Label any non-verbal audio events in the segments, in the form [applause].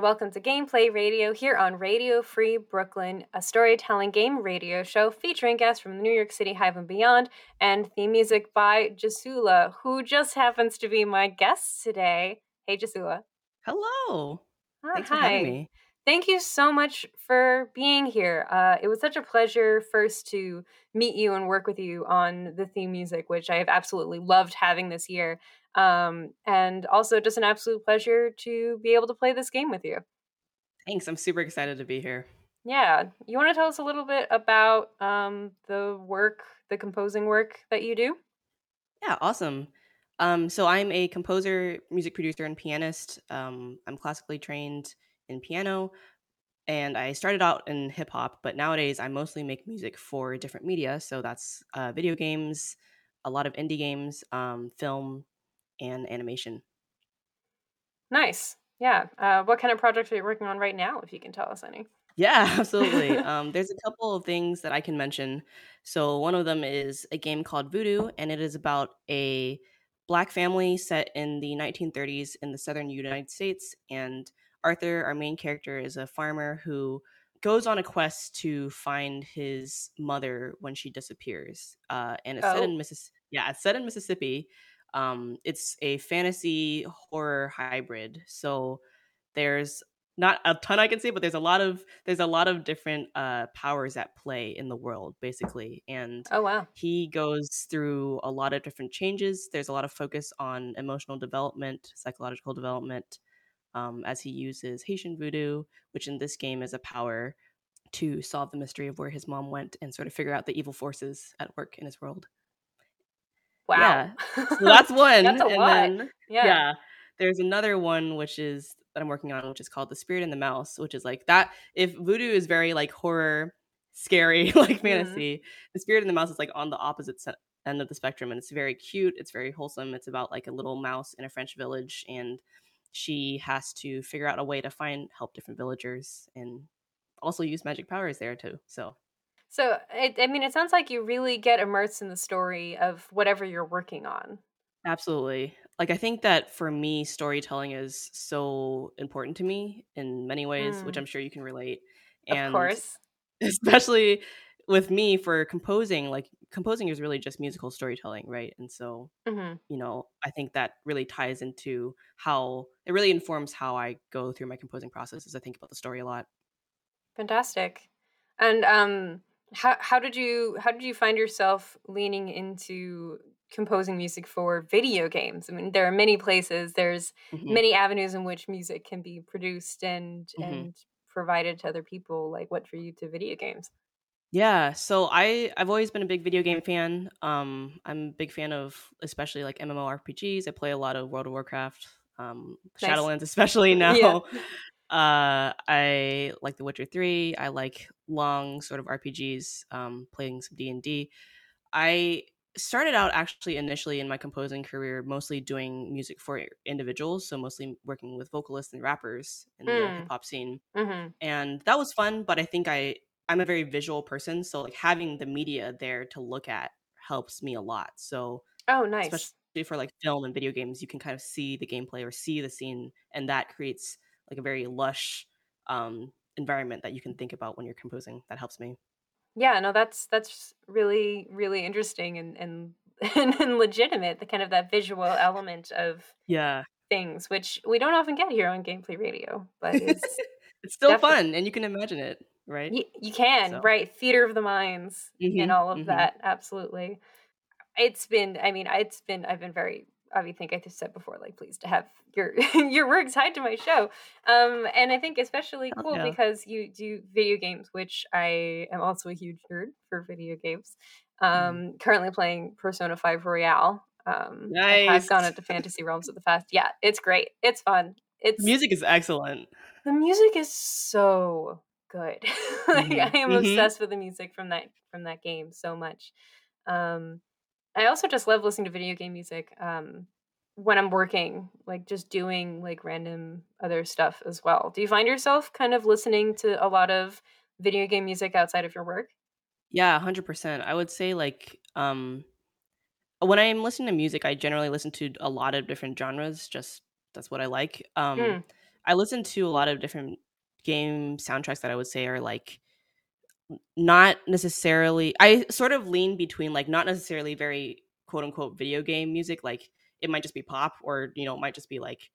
And welcome to Gameplay Radio here on Radio Free Brooklyn, a storytelling game radio show featuring guests from the New York City Hive and beyond, and theme music by Jasula, who just happens to be my guest today. Hey, Jasula. Hello. Hi. Thanks for having me. Thank you so much for being here. Uh, it was such a pleasure first to meet you and work with you on the theme music, which I have absolutely loved having this year. Um, and also just an absolute pleasure to be able to play this game with you. Thanks. I'm super excited to be here. Yeah. You want to tell us a little bit about um, the work, the composing work that you do? Yeah, awesome. Um, so I'm a composer, music producer, and pianist. Um, I'm classically trained in piano, and I started out in hip hop, but nowadays I mostly make music for different media. So that's uh, video games, a lot of indie games, um, film, and animation. Nice. Yeah. Uh, what kind of projects are you working on right now, if you can tell us any? Yeah, [laughs] absolutely. [laughs] um, there's a couple of things that I can mention. So, one of them is a game called Voodoo, and it is about a black family set in the 1930s in the southern United States. And Arthur, our main character, is a farmer who goes on a quest to find his mother when she disappears. Uh, and it's set in Oh, Mississippi. Yeah, it's set in Mississippi. Um, it's a fantasy horror hybrid. So there's not a ton I can say, but there's a lot of there's a lot of different uh, powers at play in the world, basically. And oh, wow. he goes through a lot of different changes. There's a lot of focus on emotional development, psychological development, um, as he uses Haitian voodoo, which in this game is a power to solve the mystery of where his mom went and sort of figure out the evil forces at work in his world. Wow. Yeah. So that's [laughs] one. That's a And lot. then Yeah. yeah, there's another one which is that I'm working on, which is called The Spirit and the Mouse, which is like that if voodoo is very like horror, scary, [laughs] like Mhm. fantasy, The Spirit and the Mouse is like on the opposite se- end of the spectrum and it's very cute, it's very wholesome. It's about like a little mouse in a French village and she has to figure out a way to find help different villagers and also use magic powers there too. So So, it, I mean, it sounds like you really get immersed in the story of whatever you're working on. Absolutely. Like I think that for me storytelling is so important to me in many ways, which Mm, I'm sure you can relate. of And course. [laughs] especially with me for composing, like composing is really just musical storytelling, right? And so, hmm you know, I think that really ties into how it really informs how I go through my composing process as I think about the story a lot. Fantastic. And um, how how did you how did you find yourself leaning into composing music for video games? I mean, there are many places, there's hmm many avenues in which music can be produced and hmm and provided to other people. Like, what drew you to video games? Yeah, so I I've always been a big video game fan. Um, I'm a big fan of especially like MMORPGs. I play a lot of World of Warcraft, um, Nice. Shadowlands, [laughs] especially Yeah. Uh, I like The Witcher Three. I like long sort of RPGs. Um, playing some D and D. I started out actually initially in my composing career mostly doing music for individuals, so mostly working with vocalists and rappers in the hip Mm. hop scene hmm and that was fun but i think i i'm a very visual person so like having the media there to look at helps me a lot so Oh, nice especially for like film and video games you can kind of see the gameplay or see the scene and that creates like a very lush um environment that you can think about when you're composing that helps me Yeah, no, that's that's really really interesting and and [laughs] and legitimate. The kind of that visual element of yeah things, which we don't often get here on Gameplay Radio, but is [laughs] it's still fun and you can imagine it right you, you can so right theater of the minds and mhm all of mhm that. Absolutely, it's been. I mean, it's been. I've been very. I think I just said before, like, pleased to have your [laughs] your work tied to my show, um, and I think especially cool yeah because you do video games, which I am also a huge nerd for video games. Um, currently playing Persona Five Royal. Um, I have gone into fantasy realms of the past. Yeah, it's great. It's fun. the It's music is excellent the music is so good. [laughs] like, mhm I am mhm obsessed with the music from that from that game so much. Um, I also just love listening to video game music um, when I'm working, like just doing like random other stuff as well. Do you find yourself kind of listening to a lot of video game music outside of your work? Yeah, 100%. I would say like um when I'm listening to music, I generally listen to a lot of different genres, just that's what I like. Um Mm. I listen to a lot of different game soundtracks that I would say are like not necessarily I sort of lean between like not necessarily very quote unquote video game music like it might just be pop or you know it might just be like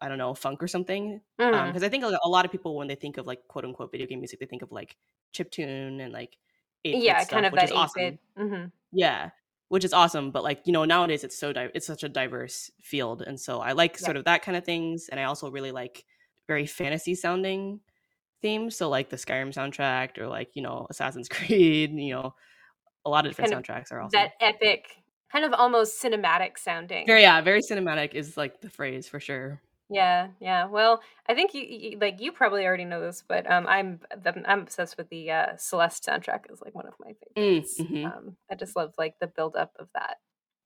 I don't know funk or something because Mm. um, I think a lot of people when they think of like quote unquote video game music they think of like chip tune and like 8-bit Yeah, kind of which that is awesome bit. hmm yeah which is awesome but like you know nowadays it's so di- it's such a diverse field and so I like Yeah. sort of that kind of things and I also really like very fantasy sounding themes so like the Skyrim soundtrack or like you know Assassin's [laughs] Creed you know a lot of different Kind of soundtracks are awesome that epic, kind of almost cinematic sounding. very yeah very cinematic is like the phrase for sure Yeah, yeah. Well, I think you, you like you probably already know this, but um, I'm the, I'm obsessed with the uh, Celeste soundtrack. is like one of my Mm, favorites. mhm. Um, I just love like the build up of that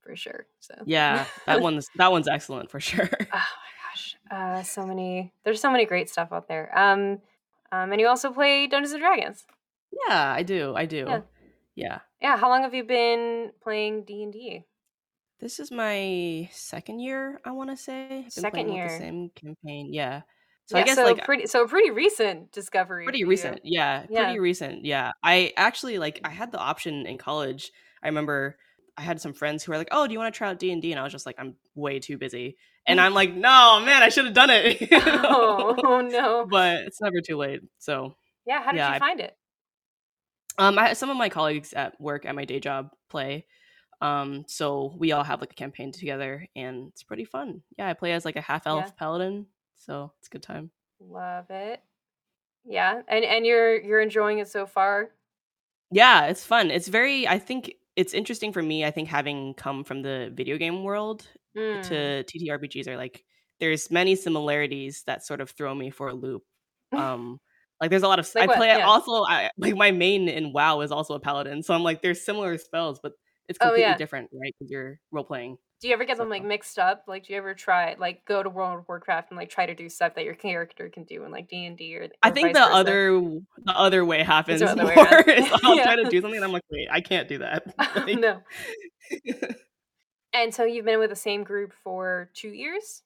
for sure. So yeah that [laughs] one's that one's excellent for sure Oh my gosh, uh, so many. There's so many great stuff out there. Um, um, and you also play Dungeons and Dragons. yeah I do I do Yeah. yeah Yeah. How long have you been playing D and D? This is my second year, I want to say. Second year. the same campaign. Yeah. So I Yeah. guess So like pretty. So a pretty recent discovery. pretty recent. Yeah, Yeah. pretty recent. Yeah. I actually like I had the option in college. I remember I had some friends who were like, "Oh, do you want to try out D&D?" and I was just like, "I'm way too busy." And I'm like, "No, man, I should have done it." Oh, oh no. [laughs] But it's never too late. So, Yeah. How did yeah, you I find it? um I some of my colleagues at work at my day job play um so we all have like a campaign together and it's pretty fun yeah i play as like a half elf Yeah. paladin so it's a good time Love it. Yeah. And and you're you're enjoying it so far. yeah it's fun it's very i think it's interesting for me i think having come from the video game world Mm. to ttrpgs are like there's many similarities that sort of throw me for a loop [laughs] um like there's a lot of Like i what? play Yeah. also I, like my main in wow is also a paladin so i'm like there's similar spells but it's Oh completely yeah. different right because you're role playing Do you ever get so them like mixed up? Like, do you ever try like go to World of Warcraft and like try to do stuff that your character can do in like D and D or, I think the versa? other the other way happens other [laughs] way more. I'll [laughs] try to do something and I'm like, wait, I can't do that. Like, no. And so you've been with the same group for two years.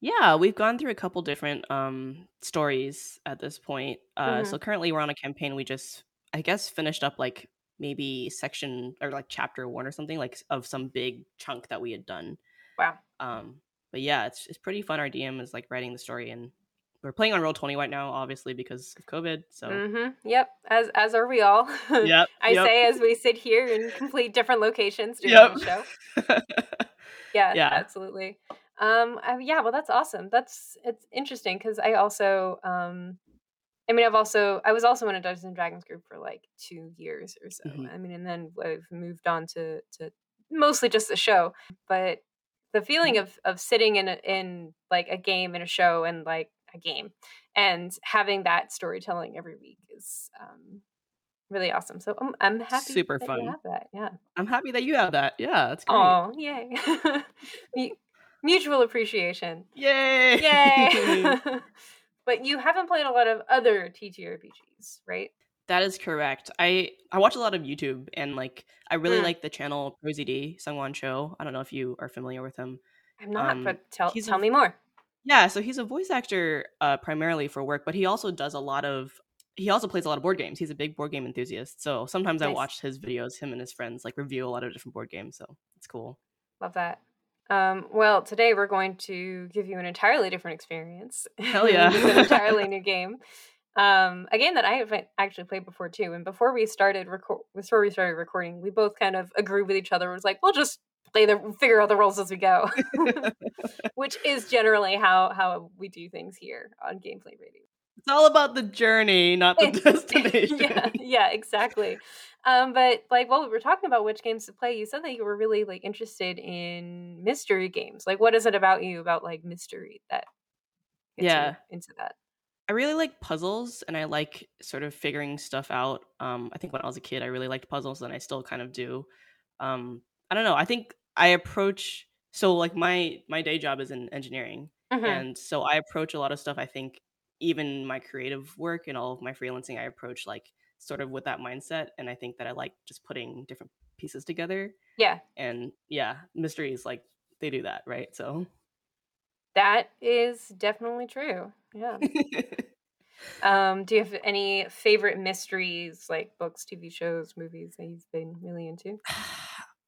yeah, we've gone through a couple different um stories at this point. Uh hmm so currently we're on a campaign we just I guess finished up like maybe section or like chapter 1 or something like of some big chunk that we had done. Wow. Um but yeah, it's it's pretty fun our DM is like writing the story and we're playing on Roll20 right now obviously because of COVID. So hmm Yep. As as are we all. [laughs] Yep. I Yep. say as we sit here in complete different locations doing Yep. the show. [laughs] Yeah, yeah. absolutely. Um, I, yeah, well, that's awesome. That's it's interesting because I also, um, I mean, I've also I was also in a Dungeons and Dragons group for like two years or so. Mhm. I mean, and then I've moved on to to mostly just the show, but the feeling of of sitting in a, in like a game in a show and like a game and having that storytelling every week is um really awesome. So I'm I'm happy Super that you fun. have that. Yeah. I'm happy that you have that. Yeah, that's great. Oh, yay. [laughs] Mutual appreciation. Yay! Yay. [laughs] [laughs] but you haven't played a lot of other TTRPGs, right? that is correct. I I watch a lot of YouTube and like I really Mm. like the channel ProZD Sungwon Cho. I don't know if you are familiar with him. I'm not, Um, but tell he's a tell me more. Yeah, so he's a voice actor uh, primarily for work, but he also does a lot of. He also plays a lot of board games. He's a big board game enthusiast. So sometimes I watch his videos, him and his friends like review a lot of different board games. So it's cool. Love that. Um, well, today we're going to give you an entirely different experience. Hell [laughs] yeah. An entirely new [laughs] game. Um, a game that I haven't actually played before too. And before we started record, before we started recording, we both kind of agreed with each other. It was like, we'll just play the figure out the roles as we go, [laughs] [laughs] which is generally how how we do things here on Gameplay Radio. It's all about the journey, not the [laughs] destination. yeah, yeah, exactly. Um, but like while we were talking about which games to play, you said that you were really like interested in mystery games. Like, what is it about you about like mystery that gets you Yeah. into that? I really like puzzles and I like sort of figuring stuff out. Um, I think when I was a kid, I really liked puzzles and I still kind of do. Um, I don't know. I think I approach so like my my day job is in engineering, Mhm. and so I approach a lot of stuff. I think even my creative work and all of my freelancing, I approach like sort of with that mindset, and I think that I like just putting different pieces together. Yeah, And yeah, mysteries like they do that, right? So That is definitely true. Yeah. [laughs] um, do you have any favorite mysteries, like books, TV shows, movies that you've been really into? [sighs] [sighs]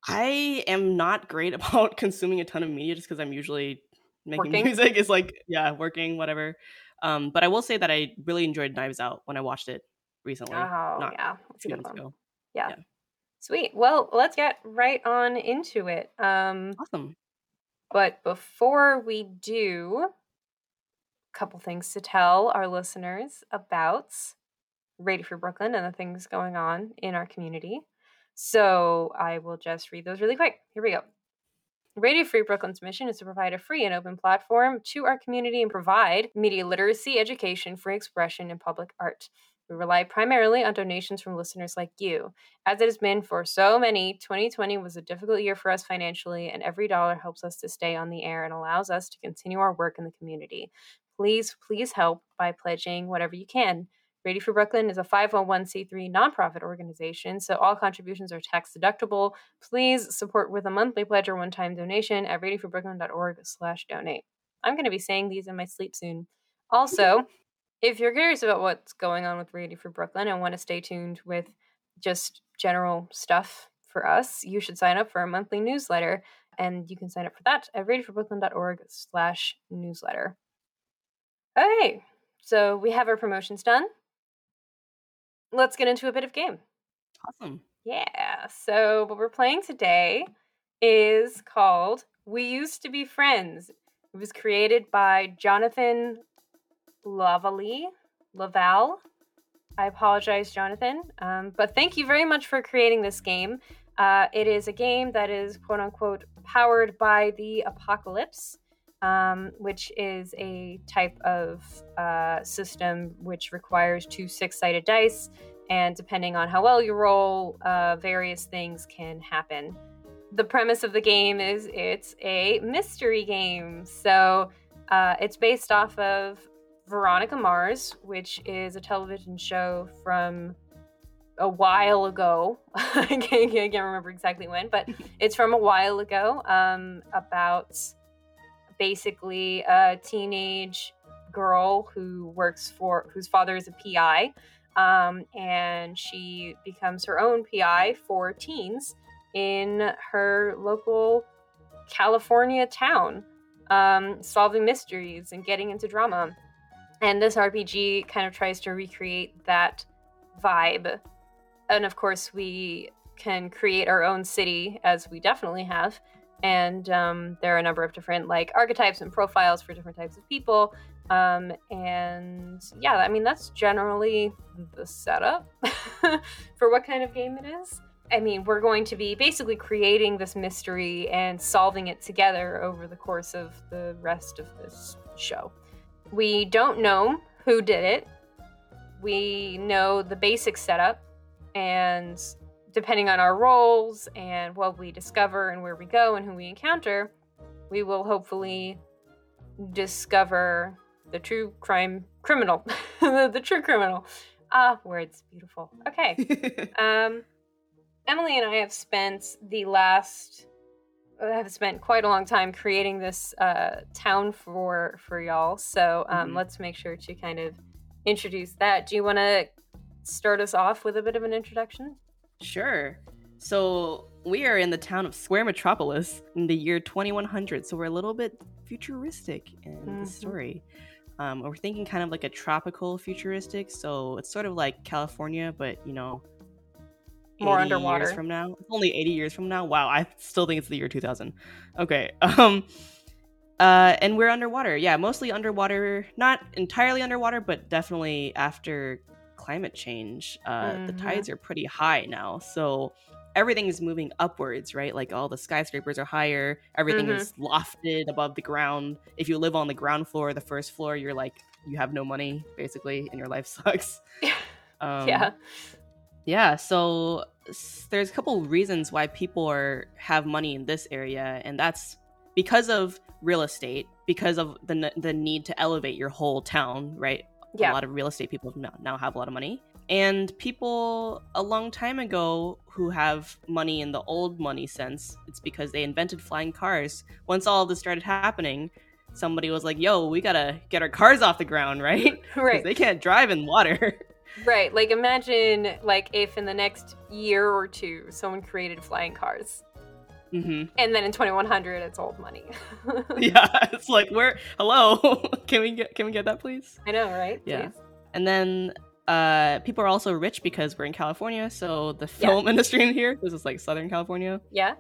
I am not great [laughs] about consuming a ton of media just because I'm usually making Working? music. Is like yeah, working whatever. Um, but I will say that I really enjoyed Knives Out when I watched it recently, Oh, not yeah. That's a good months one. ago. Yeah. Yeah. Sweet. Well, let's get right on into it. Um, Awesome. but before we do, a couple things to tell our listeners about Radio Free Brooklyn and the things going on in our community. So I will just read those really quick. Here we go. Radio Free Brooklyn's mission is to provide a free and open platform to our community and provide media literacy, education, free expression, and public art. We rely primarily on donations from listeners like you. As it has been for so many, 2020 was a difficult year for us financially, and every dollar helps us to stay on the air and allows us to continue our work in the community. Please, please help by pledging whatever you can. Radio Free Brooklyn is a 501c3 nonprofit organization, so all contributions are tax deductible. Please support with a monthly pledge or one-time donation at radiofreebrooklyn.org slash donate. I'm going to be saying these in my sleep soon. Also, [laughs] if you're curious about what's going on with Radio Free Brooklyn and want to stay tuned with just general stuff for us, you should sign up for our monthly newsletter, and you can sign up for that at radiofreebrooklyn.org slash newsletter. Okay, so we have our promotions done. Let's get into a bit of game. Awesome. Yeah. So what we're playing today is called We Used to Be Friends. It was created by Jonathan Lavallee. Laval. I apologize, Jonathan. Um, but thank you very much for creating this game. Uh, it is a game that is quote unquote powered by the apocalypse, um, which is a type of uh, system which requires two six sided dice. And depending on how well you roll, uh, various things can happen. The premise of the game is it's a mystery game. So uh, it's based off of Veronica Mars, which is a television show from a while ago. [laughs] I, can't, I can't remember exactly when, but [laughs] it's from a while ago um, about basically a teenage girl who works for whose father is a PI, um, and she becomes her own PI for teens in her local California town, um, solving mysteries and getting into drama. And this RPG kind of tries to recreate that vibe. And of course, we can create our own city, as we definitely have. And um, there are a number of different like archetypes and profiles for different types of people. Um, and yeah, I mean that's generally the setup [laughs] for what kind of game it is. I mean, we're going to be basically creating this mystery and solving it together over the course of the rest of this show. We don't know who did it. We know the basic setup, and depending on our roles and what we discover and where we go and who we encounter, we will hopefully discover the true crime criminal. [laughs] the true criminal. Ah, words. Beautiful. Okay. [laughs] um, Emily and I have spent the last have spent quite a long time creating this uh, town for for y'all. So um, Mhm. let's make sure to kind of introduce that. Do you want to start us off with a bit of an introduction? Sure. So we are in the town of Square Metropolis in the year 2100. So we're a little bit futuristic in Mhm. the story. Um, we're thinking kind of like a tropical futuristic. So it's sort of like California, but you know, More 80 underwater. from now. It's only 80 years from now. Wow, I still think it's the year 2000. Okay. [laughs] Um uh and we're underwater. Yeah, mostly underwater, not entirely underwater, but definitely after climate change. Uh the Mhm. tides are pretty high now. So everything is moving upwards, right? Like all the skyscrapers are higher, everything Mhm. is lofted above the ground. If you live on the ground floor, the first floor, you're like you have no money basically and your life [laughs] sucks. [laughs] Um, yeah. yeah, so there's a couple reasons why people are have money in this area, and that's because of real estate, because of the the need to elevate your whole town, right? Yeah. A lot of real estate people now, now have a lot of money, and people a long time ago who have money in the old money sense, it's because they invented flying cars. Once all of this started happening, somebody was like, "Yo, we gotta get our cars off the ground, [laughs] right? [laughs] right. They can't drive in water." [laughs] Right. Like imagine like if in the next year or two someone created flying cars. Hmm And then in 2100 it's old money. [laughs] [laughs] Yeah, it's like we're hello. [laughs] can we get can we get that please? I know, right? Yeah. Please. And then uh people are also rich because we're in California, so the Yeah. film industry in here, this is like Southern California, Yeah,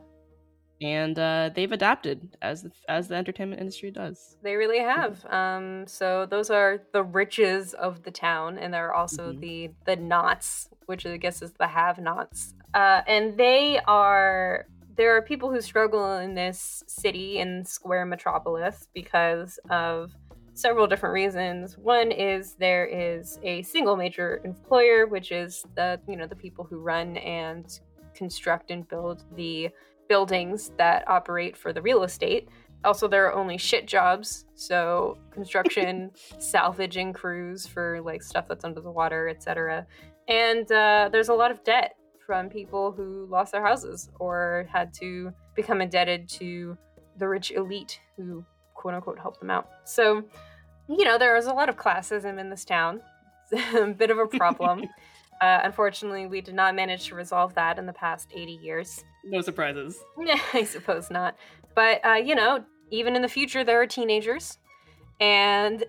and uh they've adapted as the, as the entertainment industry does. they really have. Um so those are the riches of the town and there are also Mhm. the the knots, which I guess is the have-nots. Uh and they are there are people who struggle in this city in square metropolis because of several different reasons. One is there is a single major employer, which is the you know the people who run and construct and build the buildings that operate for the real estate. Also, there are only shit jobs, so construction, [laughs] salvaging crews for like stuff that's under the water, etc. And uh, there's a lot of debt from people who lost their houses or had to become indebted to the rich elite who quote unquote helped them out. So, you know, there is a lot of classism in this town, a [laughs] bit of a problem. [laughs] uh, unfortunately, we did not manage to resolve that in the past 80 years. No surprises. [laughs] I suppose not. But, uh, you know, even in the future, there are teenagers. And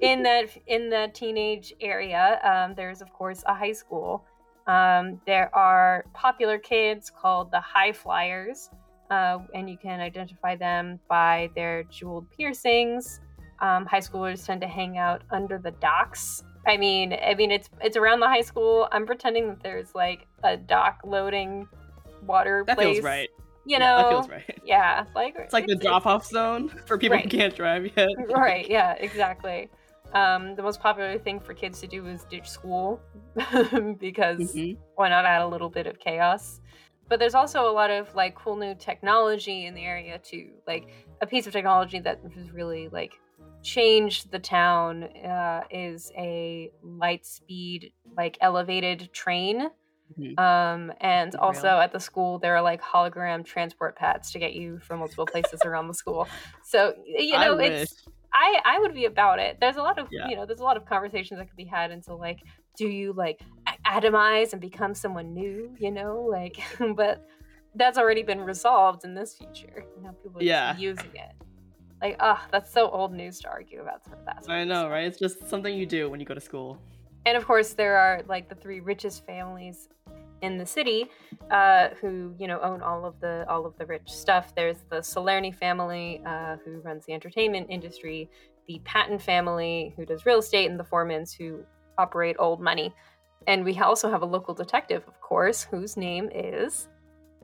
in that in that teenage area, um, there's of course a high school. Um, there are popular kids called the High Flyers, uh, and you can identify them by their jeweled piercings. Um, high schoolers tend to hang out under the docks. I mean, I mean, it's it's around the high school. I'm pretending that there's like a dock loading water That place. feels right. You Yeah, know, that feels right. yeah, like It's like the drop off zone for people Right. who can't drive yet. right yeah exactly um, the most popular thing for kids to do is ditch school [laughs] because Mhm. why not add a little bit of chaos? But there's also a lot of like cool new technology in the area too like a piece of technology that has really like changed the town uh, is a light speed like elevated train. Mhm. um, and also at the school there are like hologram transport pads to get you from multiple places around the school. So you know it's I I would be about it. There's a lot of Yeah. you know, there's a lot of conversations that could be had into like, do you like atomize and become someone new? You know, like, [laughs] but that's already been resolved in this future. Now people are Yeah. just using it. Like, ah, that's so old news to argue about some of that. I know, right? It's just something you do when you go to school. And of course, there are like the three richest families in the city uh, who you know own all of the all of the rich stuff. There's the Salerni family uh, who runs the entertainment industry, the Patton family who does real estate, and the Foremans who operate old money. And we also have a local detective, of course, whose name is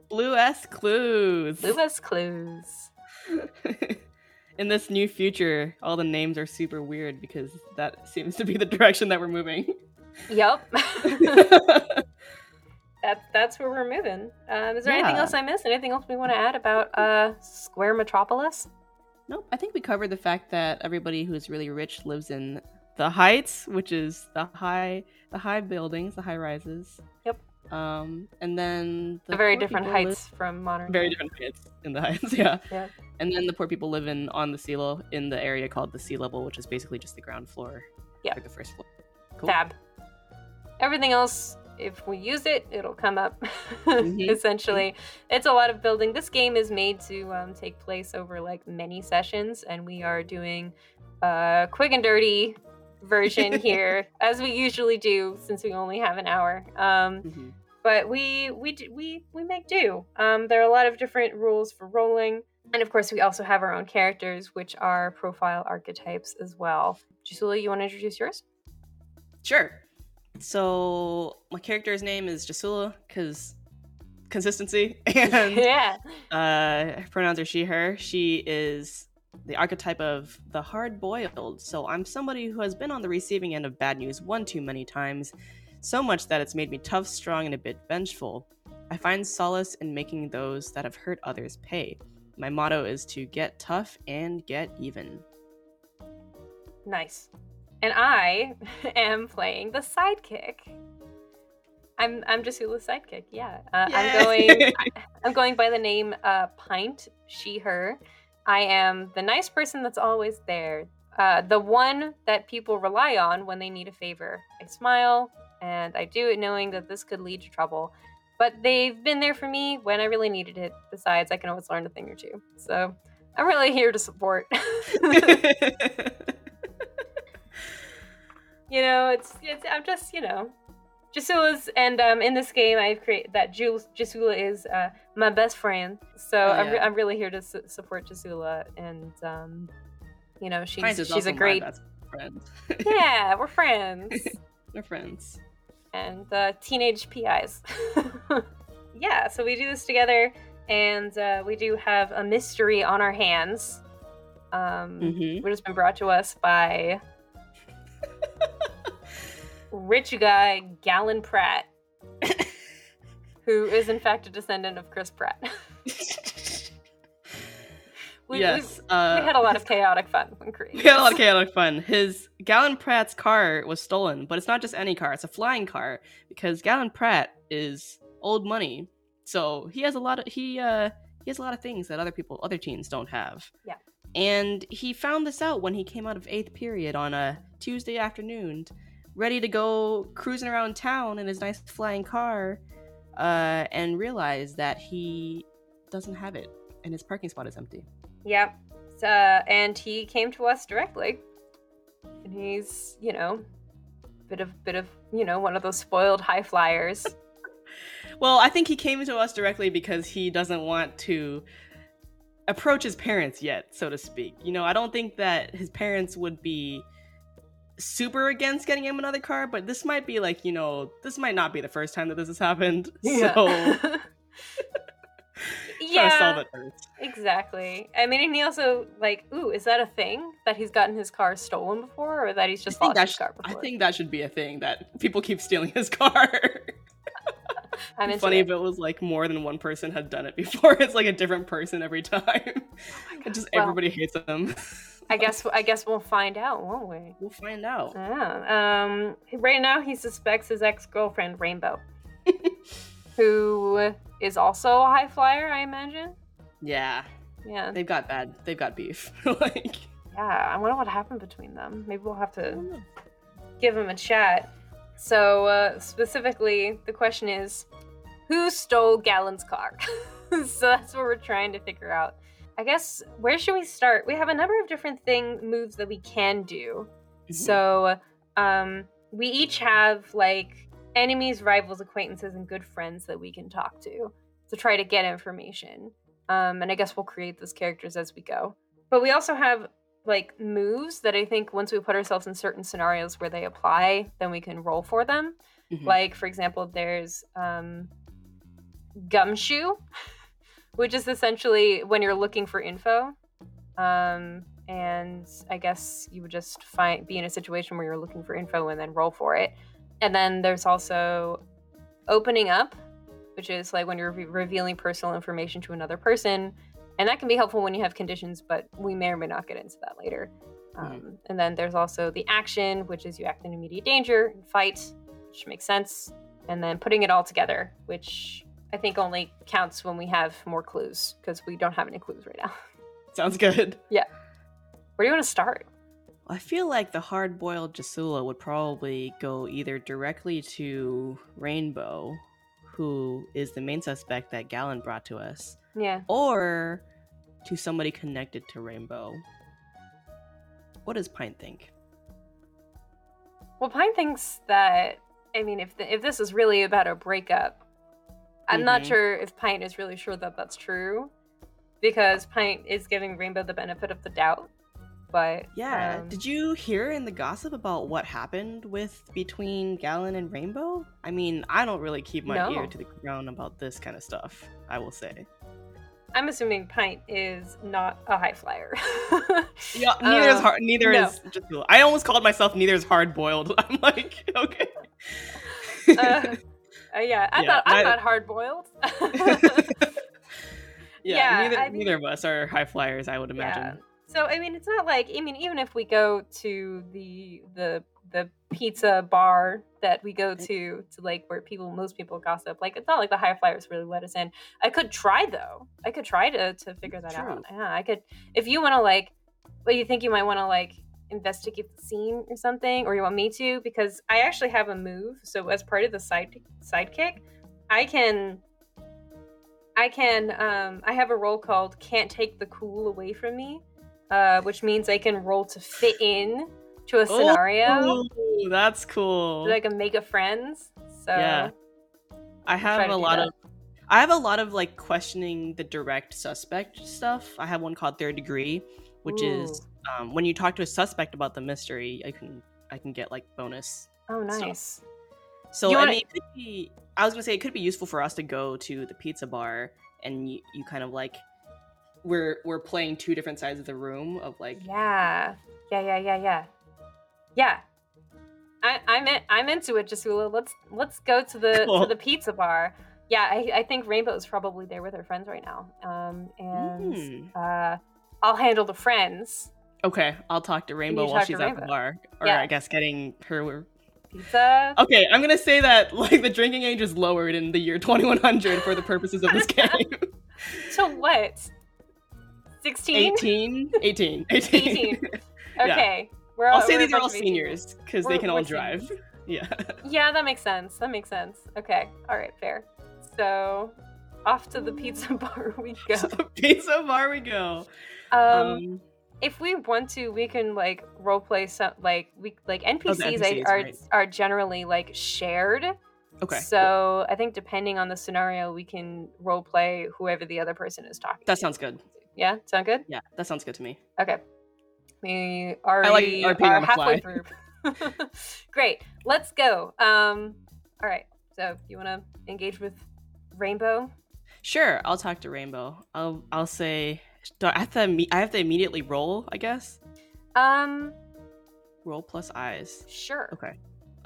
Blue S Clues. Louis Clues. [laughs] In this new future, all the names are super weird because that seems to be the [laughs] direction that we're moving. Yep. [laughs] that's that's where we're moving. Um, is there anything else I missed? Anything else we want to add about uh, Square Metropolis? nope, I think we covered the fact that everybody who's really rich lives in the heights, which is the high the high buildings, the high rises. Yep. Um, and then the The very different people live- heights from modern. very different heights in the heights, [laughs] yeah. Yeah. And then the poor people live in on the sea level in the area called the sea level, which is basically just the ground floor. Yeah. Like the first floor. Cool. Fab. Everything else, if we use it, it'll come up. Mhm. [laughs] Essentially, it's a lot of building. This game is made to um, take place over like many sessions, and we are doing a quick and dirty version [laughs] here, as we usually do, since we only have an hour. Um, Mhm. but we we we we make do. Um, there are a lot of different rules for rolling, and of course, we also have our own characters, which are profile archetypes as well. Jasula, you want to introduce yours? Sure. So my character's name is Jasula because consistency [laughs] [laughs] and yeah. uh, her pronouns are she, her. She is the archetype of the hard boiled. So I'm somebody who has been on the receiving end of bad news one too many times, so much that it's made me tough, strong, and a bit vengeful. I find solace in making those that have hurt others pay. My motto is to get tough and get even. Nice. And I [laughs] am playing the sidekick. I'm I'm Jasula's sidekick. Yeah, uh, I'm going. [laughs] I'm going by the name uh, Pint. She her. I am the nice person that's always there. Uh, the one that people rely on when they need a favor. I smile, and I do it knowing that this could lead to trouble. But they've been there for me when I really needed it. Besides, I can always learn a thing or two. So I'm really here to support. [laughs] you know, it's it's I'm just you know, Jasula's and um in this game I've created that Jules Jasula is uh my best friend. So Oh, I'm, re- I'm really here to su- support Jasula and um you know she's Pines she's a great friend. [laughs] yeah we're friends [laughs] We're friends. and uh, teenage PIs. [laughs] yeah, so we do this together, and uh, we do have a mystery on our hands, um, Mhm. which has been brought to us by rich guy Gallon Pratt, who is in fact a descendant of Chris Pratt. [laughs] we, yes. we, uh, we had a lot of [laughs] chaotic fun when creating. We had a lot of chaotic fun. His Gallon Pratt's car was stolen, but it's not just any car; it's a flying car because Gallon Pratt is old money. So he has a lot of he uh he has a lot of things that other people, other teens don't have. Yeah. And he found this out when he came out of eighth period on a Tuesday afternoon, ready to go cruising around town in his nice flying car, uh, and realize that he doesn't have it, and his parking spot is empty. Yep. So, and he came to us directly. And he's, you know, bit of bit of, you know, one of those spoiled high flyers. [laughs] [laughs] Well, I think he came to us directly because he doesn't want to approach his parents yet, so to speak. You know, I don't think that his parents would be super against getting him another car, but this might be like, you know, this might not be the first time that this has happened. [laughs] So [laughs] trying solve yeah, exactly. I mean, and he also like, ooh, is that a thing that he's gotten his car stolen before, or that he's just I lost his sh- car I think that should be a thing that people keep stealing his [laughs] car. I'm funny it. if it was like more than one person had done it before. It's like a different person every time. Oh and just Well- everybody hates him. I guess I guess we'll find out, won't we? we'll find out. Yeah. Um. Right now, he suspects his ex girlfriend Rainbow, [laughs] who is also a high flyer, I imagine. Yeah, Yeah. they've got bad. They've got beef. [laughs] like, Yeah. I wonder what happened between them. Maybe we'll have to give him a chat. So uh, specifically, the question is, who stole Gallon's car? [laughs] so that's what we're trying to figure out. I guess where should we start? We have a number of different thing moves that we can do. Mhm. So um, we each have like enemies, rivals, acquaintances, and good friends that we can talk to to try to get information. Um, and I guess we'll create those characters as we go. But we also have like moves that I think once we put ourselves in certain scenarios where they apply, then we can roll for them. Mhm. Like for example, there's um, gumshoe, [laughs] which is essentially when you're looking for info. Um, and I guess you would just find be in a situation where you're looking for info and then roll for it. And then there's also opening up, which is like when you're re- revealing personal information to another person, and that can be helpful when you have conditions, but we may or may not get into that later. Um, and then there's also the action, which is you act in immediate danger and fight, which makes sense. And then putting it all together, which I think only counts when we have more clues because we don't have any clues right now. [laughs] Sounds good. Yeah. Where do you want to start? I feel like the hard boiled Jasula would probably go either directly to Rainbow, who is the main suspect that Gallon brought to us, Yeah. or to somebody connected to Rainbow. What does Pine think? Well, Pine thinks that I mean, if the, if this is really about a breakup, I'm not Mhm. sure if Pint is really sure that that's true, because Pint is giving Rainbow the benefit of the doubt. But Yeah. um, Did you hear in the gossip about what happened with between Gallon and Rainbow? I mean, I don't really keep my No. ear to the ground about this kind of stuff. I will say. I'm assuming Pint is not a high flyer. [laughs] Yeah, [laughs] neither is Uh, hard. Neither no. is just. I almost called myself neither is hard boiled. [laughs] I'm like, okay. uh, uh, yeah, I'm Yeah, not. I'm not hard boiled. [laughs] [laughs] yeah, neither I mean- neither of us are high flyers. I would imagine. Yeah. So I mean, it's not like I mean, even if we go to the the the pizza bar that we go to to like where people most people gossip, like it's not like the high flyers really let us in. I could try though. I could try to to figure that True. out. Yeah, I could. If you want to like, well, you think you might want to like investigate the scene or something, or you want me to, because I actually have a move. So as part of the side sidekick, I can. I can. Um, I have a role called "Can't Take the Cool Away from Me," uh, which means I can roll to fit in to a scenario. Oh, that's cool. Like a mega friends. So Yeah. I have a lot that. of I have a lot of like questioning the direct suspect stuff. I have one called Third Degree, which is um, when you talk to a suspect about the mystery, I can I can get like bonus. Oh, stuff. nice. So I wanna- mean, it could be. I was gonna say it could be useful for us to go to the pizza bar and you, you kind of like we're we're playing two different sides of the room of like Yeah. Yeah, yeah, yeah, yeah. Yeah. I, I'm in, I'm into it, Jasula. Let's let's go to the Cool. to the pizza bar. Yeah, I, I think Rainbow's probably there with her friends right now. Um, and Hmm. uh, I'll handle the friends. Okay, I'll talk to Rainbow while she's at the bar, or Yeah. I guess getting her Pizza. Okay, I'm gonna say that [laughs] like the drinking age is lowered in the year 2100 for the purposes of this [laughs] game. To what? 16? 18, 18, [laughs] 18. 18. Yeah. Okay. We're all, I'll say these are all bunch of 18 -year-olds. seniors because they can all drive. Yeah. Yeah, that makes sense. That makes sense. Okay. All right, fair. So, off to the pizza bar we go. Pizza bar we go. Um, Um, if we want to, we can like role play some like we like NPCs, I- NPCs, are right. are generally like shared. okay, So I think depending on the scenario, we can role play whoever the other person is talking. that to. sounds good. Yeah, sound good. Yeah, that sounds good to me. Okay. We already RP are halfway through. [laughs] Great. Let's go. Um. All right. So you want to engage with Rainbow? Sure, I'll talk to Rainbow. I'll I'll say do I have to imme- I have to immediately roll, I guess. Um. Roll plus eyes. Sure. Okay.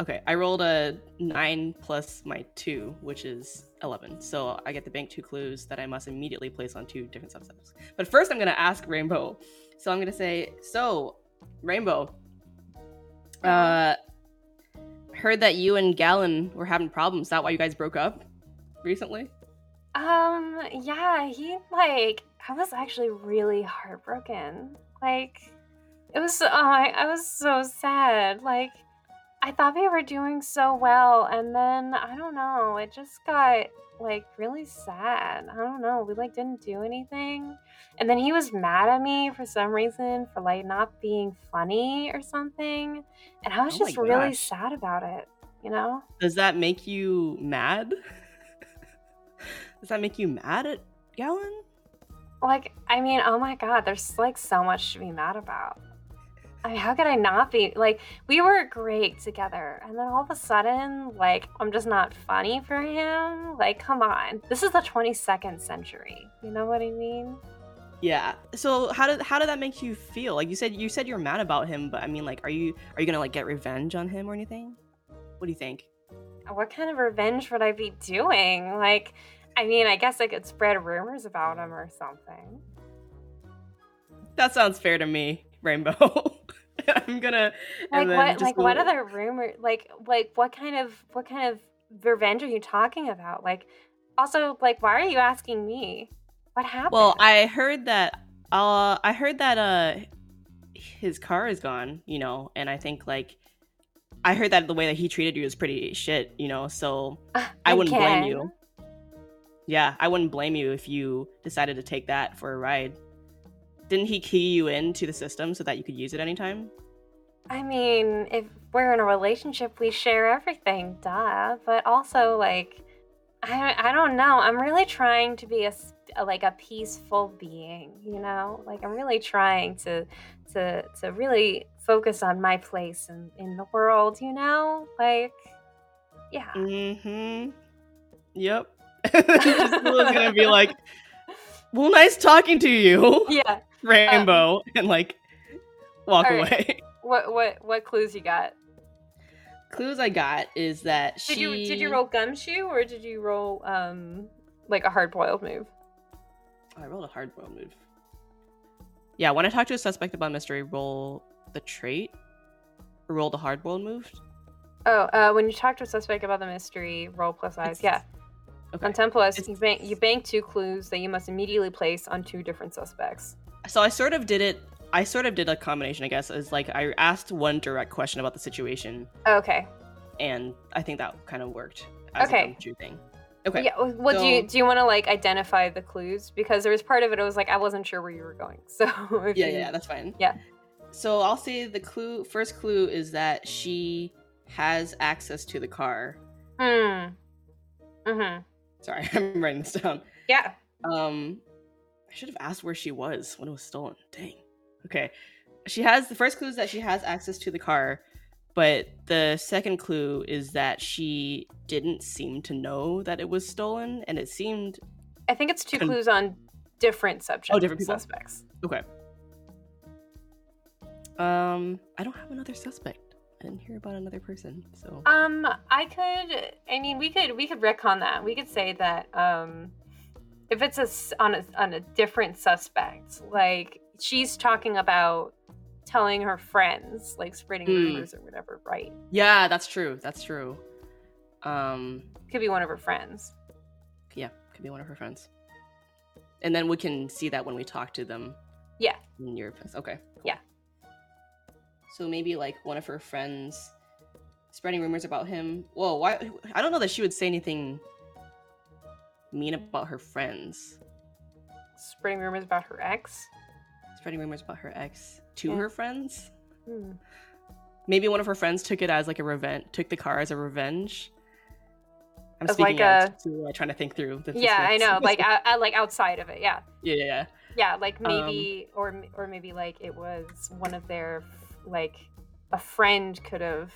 Okay, I rolled a nine plus my two, which is 11. So I get the bank two clues that I must immediately place on two different subsets. But first, I'm going to ask Rainbow. So I'm going to say, So, Rainbow, uh, heard that you and Gallon were having problems. Is that why you guys broke up recently? Um, yeah, he like I was actually really heartbroken. Like it was oh, I, I was so sad. Like I thought we were doing so well and then I don't know, it just got like really sad. I don't know. We like didn't do anything. And then he was mad at me for some reason for like not being funny or something. And I was Oh just really gosh. sad about it, you know? Does that make you mad? [laughs] Does that make you mad at Gallon? Like, I mean, oh my god, there's like so much to be mad about. I mean, how could I not be? Like, we were great together, and then all of a sudden, like, I'm just not funny for him. Like, come on. This is the 22nd century. You know what I mean? Yeah. So how did how did that make you feel? Like you said you said you're mad about him, but I mean like are you are you gonna like get revenge on him or anything? What do you think? What kind of revenge would I be doing? Like, I mean, I guess I could spread rumors about him or something. That sounds fair to me, Rainbow. [laughs] I'm gonna Like what? Like a what other rumor? Like like what kind of what kind of revenge are you talking about? Like, also like why are you asking me? What happened? Well, I heard that uh I heard that uh his car is gone, you know, and I think like I heard that the way that he treated you was pretty shit, you know, so I wouldn't blame you. Yeah, I wouldn't blame you if you decided to take that for a ride. Didn't he key you into the system so that you could use it anytime? I mean, if we're in a relationship, we share everything, duh. But also, like, I I don't know. I'm really trying to be a like a peaceful being, you know. Like I'm really trying to to to really focus on my place in in the world, you know. Like, yeah. Mm-hmm. Yep. Priscilla's gonna be like, "Well, nice talking to you, Yeah. Rainbow," and like walk All right. away. What what what clues you got? Clues I got is that she Did you did you roll gumshoe or did you roll um like a hard boiled move? Oh, I rolled a hard boiled move. Yeah, when I talk to a suspect about mystery, roll the trait. Roll the hard boiled move. Oh, uh, when you talk to a suspect about the mystery, roll plus eyes. It's- Yeah. Okay. On 10 you bank, you bank two clues that you must immediately place on two different suspects. So I sort of did it. I sort of did a combination, I guess. Is like I asked one direct question about the situation, Okay. and I think that kind of worked as Okay. a thing. Okay. Yeah. Well, do you do you want to like identify the clues because there was part of it I was like I wasn't sure where you were going. [laughs] So if yeah, you- yeah, that's fine. Yeah. So I'll say the clue. First clue is that she has access to the car. Hmm. Mm-hmm. Sorry, [laughs] I'm writing this down. Yeah. Um, I should have asked where she was when it was stolen. Dang. Okay. She has the first clue is that she has access to the car, but the second clue is that she didn't seem to know that it was stolen, and it seemed I think it's two Con- clues on different subjects. Oh, different people? suspects. okay. Um, I don't have another suspect. Didn't hear about another person, so Um, I could. I mean, we could. We could retcon that. We could say that. Um, if it's a on a on a different suspect, like she's talking about telling her friends, like spreading Hmm. rumors or whatever, right? yeah, that's true. That's true. Um, Could be one of her friends. yeah, could be one of her friends. And then we can see that when we talk to them. Yeah. In your. Okay. cool. Yeah. So maybe like one of her friends spreading rumors about him. Whoa, why I don't know that she would say anything mean about her friends. Spreading rumors about her ex. Spreading rumors about her ex to Yeah. her friends. Hmm. Maybe one of her friends took it as like a revenge took the car as a revenge. I'm As speaking like a- to, uh, trying to think through the Yeah, I know. Like, I, I, like outside of it. Yeah. yeah, yeah, yeah. Yeah, like Um, maybe, or or maybe like it was one of their, like, a friend could have,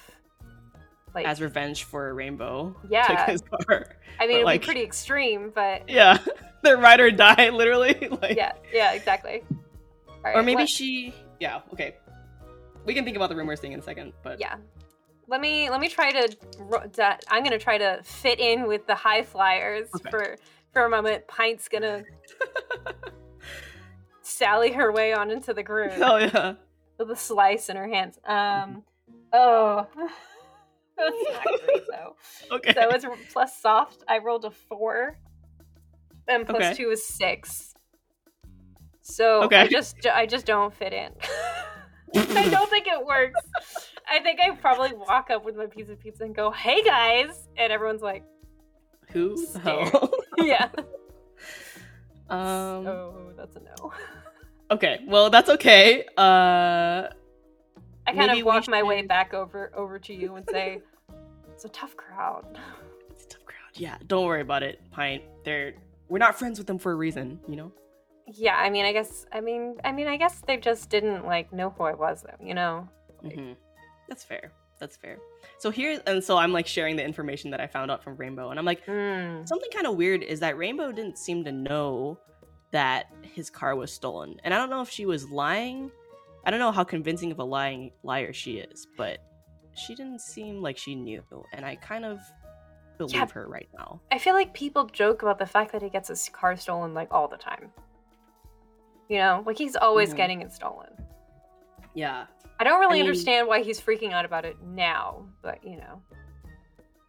like, as revenge for a rainbow. Yeah. took his [laughs] car. I mean, but, it'd like- be pretty extreme, but Yeah, [laughs] their ride or die, literally. [laughs] like, yeah, yeah, exactly. All or maybe let- she. Yeah, okay. We can think about the rumors thing in a second, but yeah. Let me let me try to. I'm gonna try to fit in with the high flyers Okay. for for a moment. Pint's gonna sally her way on into the groove hell yeah. With a slice in her hands. Um, oh, [laughs] that's [laughs] not great though. Okay. So it's plus soft. I rolled a four, and plus Okay. two is six. So okay. I just I just don't fit in. [laughs] I don't think it works. I think I probably walk up with my piece of pizza and go, "Hey guys," and everyone's like, Who? "Yeah." um. oh, that's a no. Okay. Well, that's okay. Uh. I kind of walk my way back over over to you and say, [laughs] "It's a tough crowd." It's a tough crowd. Yeah. Don't worry about it, Pint. They're we're not friends with them for a reason, you know. Yeah, I mean, I guess, I mean, I mean, I guess they just didn't like know who I was, though. You know? Mm-hmm. That's fair. That's fair. So here, and so I'm like sharing the information that I found out from Rainbow, and I'm like, Hmm. something kind of weird is that Rainbow didn't seem to know that his car was stolen, and I don't know if she was lying. I don't know how convincing of a lying liar she is, but she didn't seem like she knew, and I kind of believe Yeah. her right now. I feel like people joke about the fact that he gets his car stolen like all the time. You know, like he's always Mhm. getting it stolen. Yeah, I don't really mean- understand why he's freaking out about it now, but you know.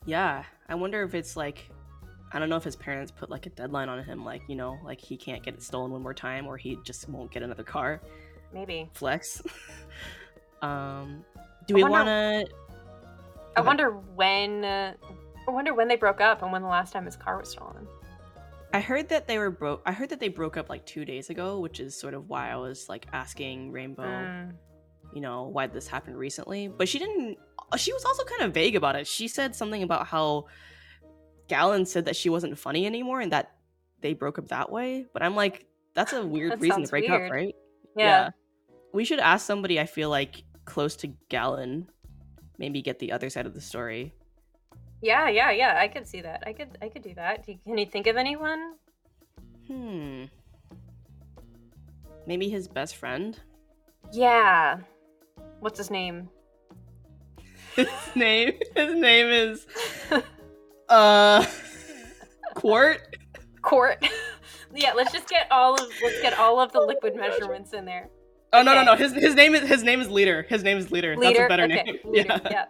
yeah. I wonder if it's like. I don't know if his parents put like a deadline on him, like, you know, like he can't get it stolen one more time or he just won't get another car. Maybe. flex. [laughs] um, do I we want to? I wonder when. Uh, I wonder when they broke up and when the last time his car was stolen. I heard that they were broke. I heard that they broke up like two days ago, which is sort of why I was like asking Rainbow, Mm. you know, why this happened recently. But she didn't. She was also kind of vague about it. She said something about how Gallon said that she wasn't funny anymore and that they broke up that way. But I'm like, that's a [sighs] weird That reason to break weird. up, right? Yeah. We should ask somebody I feel like close to Gallon, maybe get the other side of the story. yeah, yeah, yeah. I could see that. I could, I could do that. Can you think of anyone? Hmm. Maybe his best friend? Yeah. What's his name? [laughs] His name his name is [laughs] uh [laughs] Quart. Court. [laughs] yeah, let's just get all of let's get all of the liquid measurements in there. Oh no no no! His his name is his name is Leader. His name is Leader. Leader. That's a better okay. name. [laughs] Leader. Yeah. Yeah.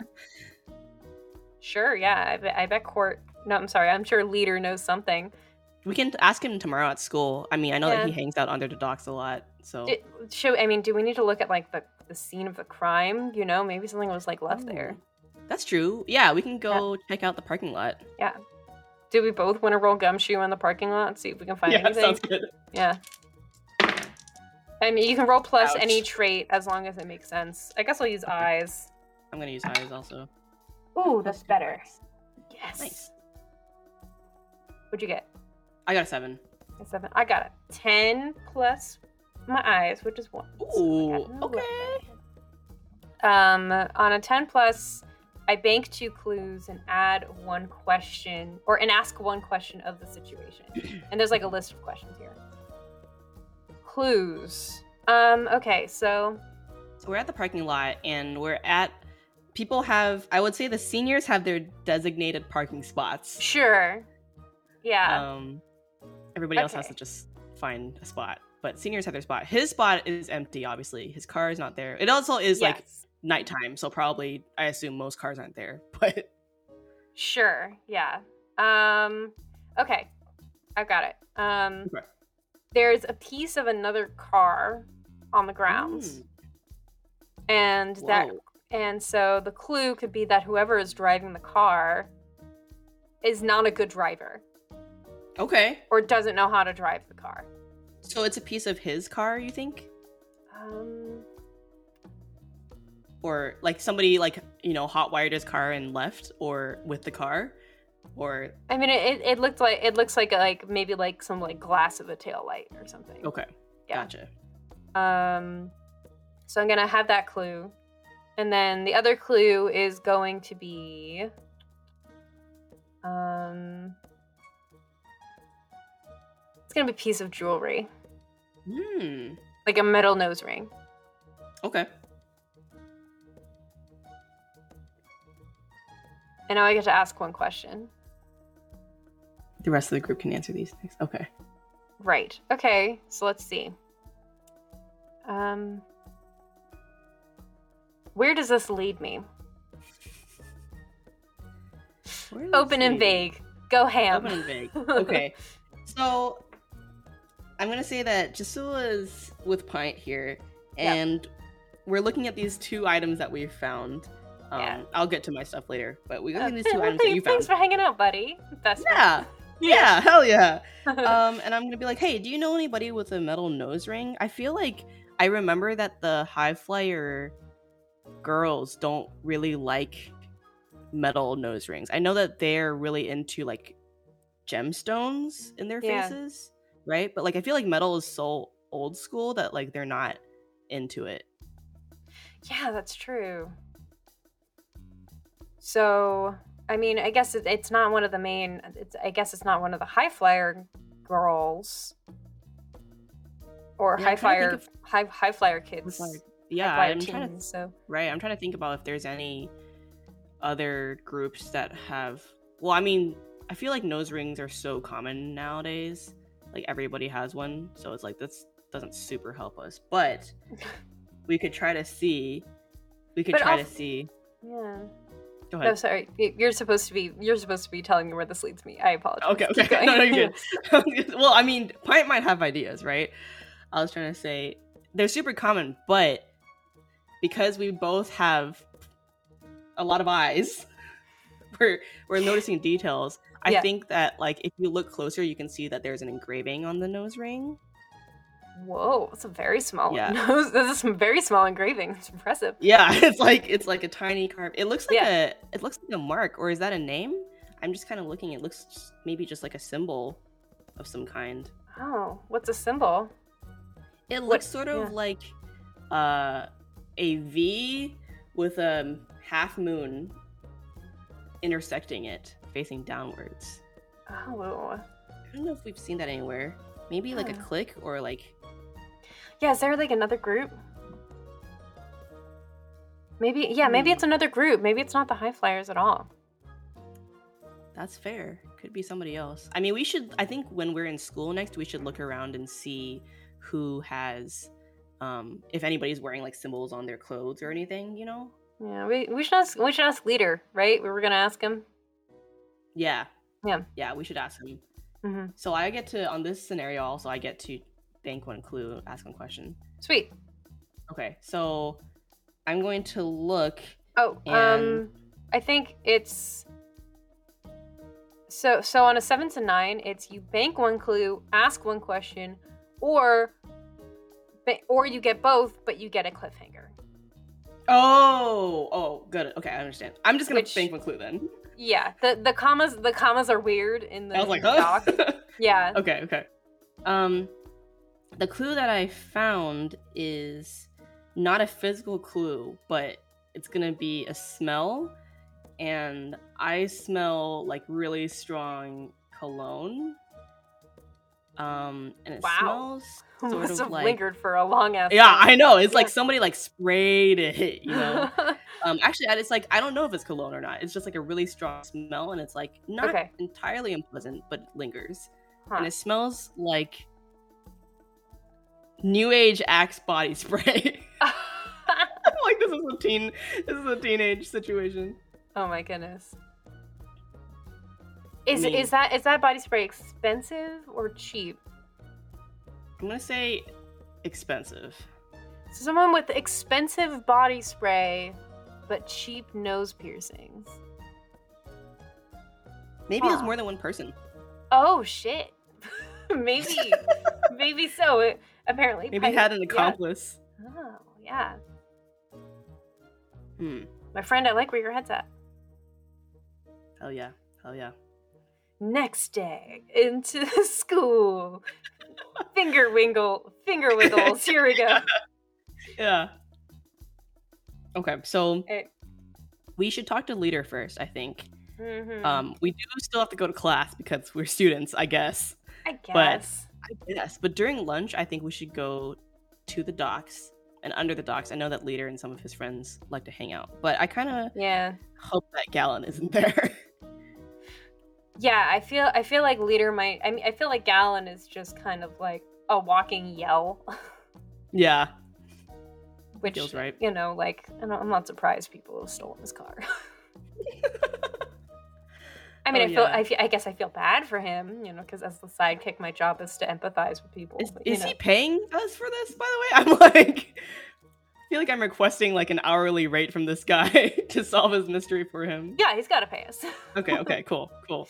Sure. Yeah. I bet, I bet Court. No, I'm sorry. I'm sure Leader knows something. We can ask him tomorrow at school. I mean, I know that he hangs out under the docks a lot. So It, show. I mean, do we need to look at like the the scene of the crime? You know, maybe something was like left there. Ooh, That's true. Yeah, we can go check out the parking lot. Yeah. Do we both want to roll gumshoe in the parking lot and see if we can find yeah, anything? sounds good. Yeah. I mean, you can roll plus any trait as long as it makes sense. I guess I'll use eyes. I'm gonna use eyes also. Ooh, that's better. Yes. Nice. What'd you get? I got a seven. A seven. I got a ten plus my eyes, which is one. Ooh, got an okay. 11. Um, on a ten plus, I bank two clues and add one question, or and ask one question of the situation. [clears throat] and there's like a list of questions here. Clues. Um. Okay. So So we're at the parking lot and we're at people have I would say the seniors have their designated parking spots. sure. Yeah. Um everybody else has to just find a spot. But seniors have their spot. His spot is empty, obviously. His car is not there. It also is like Yes. Nighttime, so probably I assume most cars aren't there. [laughs] But Sure. Yeah. Um. Okay. I've got it. Um. Okay. There's a piece of another car on the grounds. Mm, and that and so the clue could be that whoever is driving the car is not a good driver Okay. or doesn't know how to drive the car So it's a piece of his car, you think? um Or like somebody like, you know, hot wired his car and left or with the car? Or i mean it, it, it looked like it looks like like maybe like some like glass of a tail light or something okay. Yeah. Gotcha. um so i'm gonna have that clue and then the other clue is going to be um it's gonna be a piece of jewelry Hmm. like a metal nose ring Okay. And now I get to ask one question. The rest of the group can answer these things. Okay. Right. Okay. So let's see. Um, where does this lead me? Open and vague. Go ham. Open and vague. [laughs] Okay. so I'm gonna say that Jasula's with Pint here, and we're looking at these two items that we've found. Um, Yeah. I'll get to my stuff later, but we got Uh, these two items that you thanks, thanks for hanging out, buddy. Best Yeah. Yeah, hell yeah. [laughs] um, and I'm gonna be like, hey, do you know anybody with a metal nose ring? I feel like I remember that the high flyer girls don't really like metal nose rings. I know that they're really into like gemstones in their Yeah. faces, right? But like I feel like metal is so old school that like they're not into it. yeah, that's true. So, I mean, I guess it, it's not one of the main. It's I guess it's not one of the high flyer girls or Yeah, high I'm trying to flyer high high flyer kids. yeah, flyer I'm trying to so Right. I'm trying to think about if there's any other groups that have. Well, I mean, I feel like nose rings are so common nowadays. Like everybody has one, so it's like this doesn't super help us. But [laughs] we could try to see. We could But try also- to see. yeah. Go No, sorry. You're supposed to be. You're supposed to be telling me where this leads me. I apologize. Okay. Okay. [laughs] No, no, you're good. [laughs] [laughs] well, I mean, Pint might have ideas, right? I was trying to say they're super common, but because we both have a lot of eyes, we're we're noticing details. I Yeah. think that like if you look closer, you can see that there's an engraving on the nose ring. Whoa, that's a very small. Yeah. nose. This is some very small engraving. It's impressive. Yeah, [laughs] it's like it's like a tiny carve. It looks like Yeah. a it looks like a mark, or is that a name? I'm just kind of looking. It looks just- maybe just like a symbol of some kind. Oh, what's a symbol? It What- looks sort of yeah. like uh, a V with a half moon intersecting it, facing downwards. Oh, I don't know if we've seen that anywhere. Maybe like a click or like yeah. Is there like another group? Maybe. Yeah. Maybe Hmm. it's another group. Maybe it's not the high flyers at all. that's fair. Could be somebody else. I mean, we should. I think when we're in school next, we should look around and see who has um, if anybody's wearing like symbols on their clothes or anything, you know. Yeah, we, we should ask we should ask leader, right? We were gonna ask him. Yeah. Yeah. Yeah, we should ask him. hmm So I get to on this scenario also I get to bank one clue, ask one question. Sweet. Okay, so I'm going to look. Oh, um, I think it's so so on a seven to nine, it's you bank one clue, ask one question, or or you get both, but you get a cliffhanger. Oh, oh, good. Okay, I understand. I'm just gonna Which- bank one clue then. Yeah, the the commas the commas are weird in the I was like, doc. [laughs] Yeah. okay, okay. Um, the clue that I found is not a physical clue, but it's gonna be a smell, and I smell like really strong cologne. Um, and it Wow. smells [laughs] sort Must of have like lingered for a long ass. yeah, time. I know. It's like [laughs] somebody like sprayed it, you know. [laughs] um, actually, it's like I don't know if it's cologne or not. It's just like a really strong smell, and it's like not Okay. entirely unpleasant, but it lingers, Huh. and it smells like new age Axe body [laughs] spray. I'm [laughs] like this is a teen, this is a teenage situation. oh my goodness. Is mean- is that is that body spray expensive or cheap? I'm gonna say expensive. So someone with expensive body spray but cheap nose piercings. Maybe Huh. more than one person. Oh shit. [laughs] maybe maybe so. It, apparently Maybe he had an yeah. accomplice. Oh, yeah. Hmm. My friend, I like where your head's at. Hell yeah. Hell yeah. Next day into the school. Finger wingle, finger wiggles. Here we go. [laughs] Yeah. Okay, so Eh. we should talk to leader first. I think. Mhm. Um, we do still have to go to class because we're students, I guess. I but- guess. Yes, but during lunch, I think we should go to the docks and under the docks. I know that leader and some of his friends like to hang out, but I kind of Yeah. hope that Gallon isn't there. Yeah, I feel I feel like leader might I mean I feel like Gallon is just kind of like a walking yell. [laughs] yeah, Which feels right. you know, like I'm not surprised people have stolen his car. [laughs] I mean, Oh, I feel, yeah. I feel, I guess I feel bad for him, you know, because as the sidekick, my job is to empathize with people. Is, but, is he paying us for this? By the way, [laughs] I'm like, I feel like I'm requesting like an hourly rate from this guy [laughs] to solve his mystery for him. Yeah, he's got to pay us. [laughs] Okay, okay, cool, cool.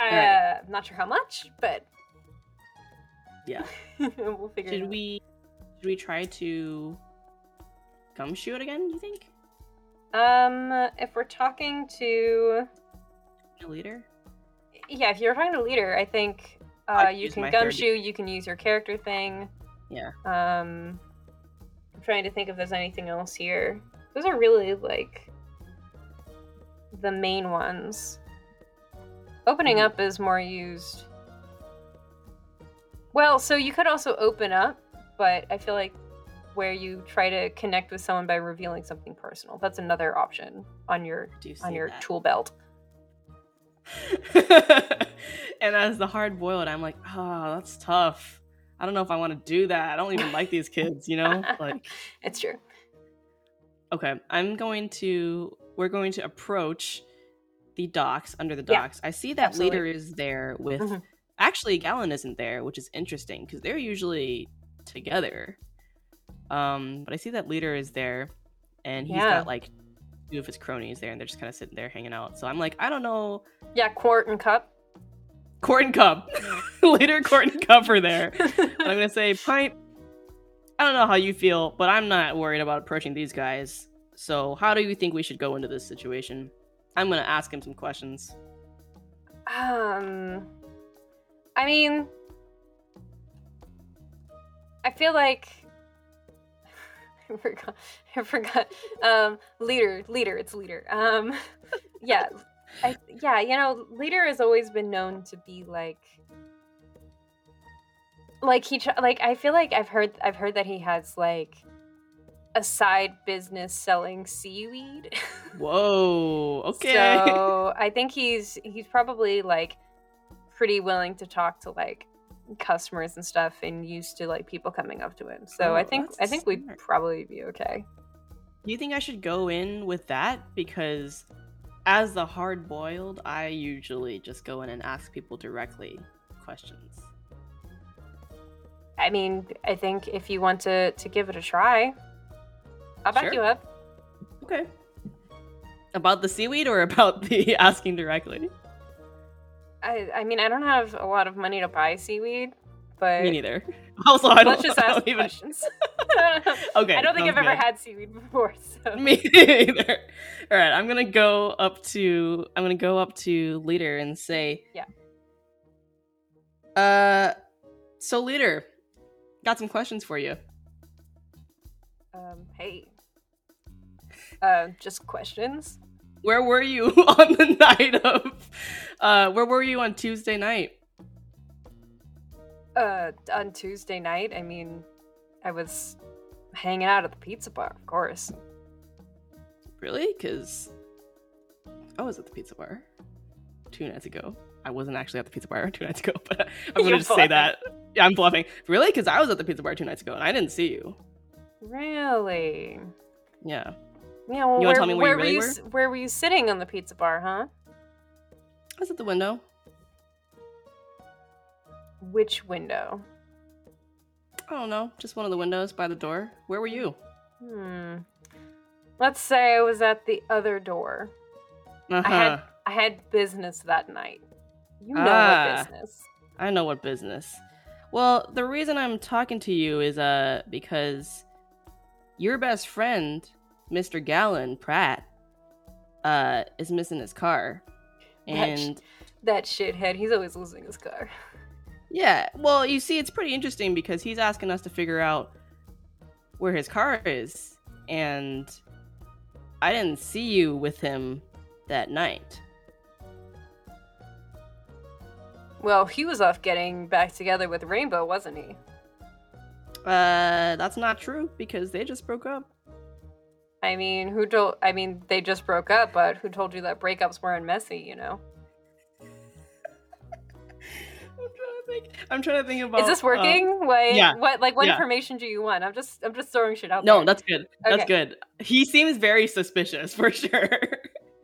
uh, right. I'm not sure how much, but Yeah. we'll figure it Should out. we should we try to gumshoe it again, you think? Um, if we're talking to, Leader? yeah, if you're talking to leader, I think uh, you can gumshoe. You can use your character thing. Yeah. Um, I'm trying to think if there's anything else here. Those are really like the main ones. Opening Mhm. up is more used. Well, so you could also open up, but I feel like where you try to connect with someone by revealing something personal. That's another option on your on your that? tool belt. [laughs] and as the hard boiled, I'm like, oh, that's tough. I don't know if I want to do that. I don't even like these kids, you know? [laughs] Like, It's true. okay, I'm going to, we're going to approach the docks, under the Yeah, docks. I see that absolutely. leader is there with, Mhm. actually, Gallon isn't there, which is interesting because they're usually together. Um, but I see that leader is there and he's Yeah. got like two of his cronies there and they're just kind of sitting there hanging out. So I'm like, I don't know. Yeah, quart and cup. Quart and Cup. [laughs] Later, quart and Cup are there. [laughs] I'm gonna say, Pint. I don't know how you feel, but I'm not worried about approaching these guys. So, how do you think we should go into this situation? I'm gonna ask him some questions. Um, I mean, I feel like [laughs] I forgot. I forgot. Um, leader, leader. It's leader. Um, yeah, I yeah. You know, leader has always been known to be like, like he like I feel like I've heard I've heard that he has like a side business selling seaweed. [laughs] Whoa. Okay. So I think he's he's probably like pretty willing to talk to like customers and stuff and used to like people coming up to him. So Oh, I think I think we'd probably be okay. Do you think I should go in with that? Because as the hard boiled, I usually just go in and ask people directly questions. I mean, I think if you want to to give it a try, I'll back Sure. you up. Okay. About the seaweed or about the [laughs] asking directly? I I mean, I don't have a lot of money to buy seaweed, but Me neither. [laughs] Also, I don't, just [laughs] I don't even. questions. [laughs] Okay. I don't think I've sounds ever had seaweed before, so Me either. All right, I'm gonna go up to I'm gonna go up to leader and say, Yeah. Uh, so leader, got some questions for you. um, hey, uh, just questions. Where were you on the night of? Uh, where were you on Tuesday night? Uh, on Tuesday night, I mean, I was hanging out at the pizza bar, of course. Really? Because I was at the pizza bar two nights ago. I wasn't actually at the pizza bar [laughs] two nights ago, but I'm [laughs] gonna just say that. Yeah, I'm bluffing. Really? Because I was at the pizza bar two nights ago and I didn't see you. Really? Yeah. Yeah. Well, You wanna where, tell me where you were you? were? Where were you sitting on the pizza bar, huh? I was at the window. Which window? I don't know, just one of the windows by the door. Where were you? Hmm. Let's say I was at the other door. Uh-huh. I had I had business that night. You know Ah. what business? I know what business. Well, the reason I'm talking to you is uh because your best friend, Mr. Gallon Pratt, uh, is missing his car. That sh- And That shithead. He's always losing his car. [laughs] yeah, well, you see, it's pretty interesting because he's asking us to figure out where his car is, and I didn't see you with him that night. Well, he was off getting back together with Rainbow, wasn't he? Uh, that's not true because they just broke up. I mean, who told? I mean, they just broke up, but who told you that breakups weren't messy? You know? I'm trying to think. I'm trying to think about. Is this uh, working? like, yeah. what? Like, what Yeah. information do you want? I'm just, I'm just throwing shit out no, there. that's good. That's Okay. good. He seems very suspicious [laughs] for sure.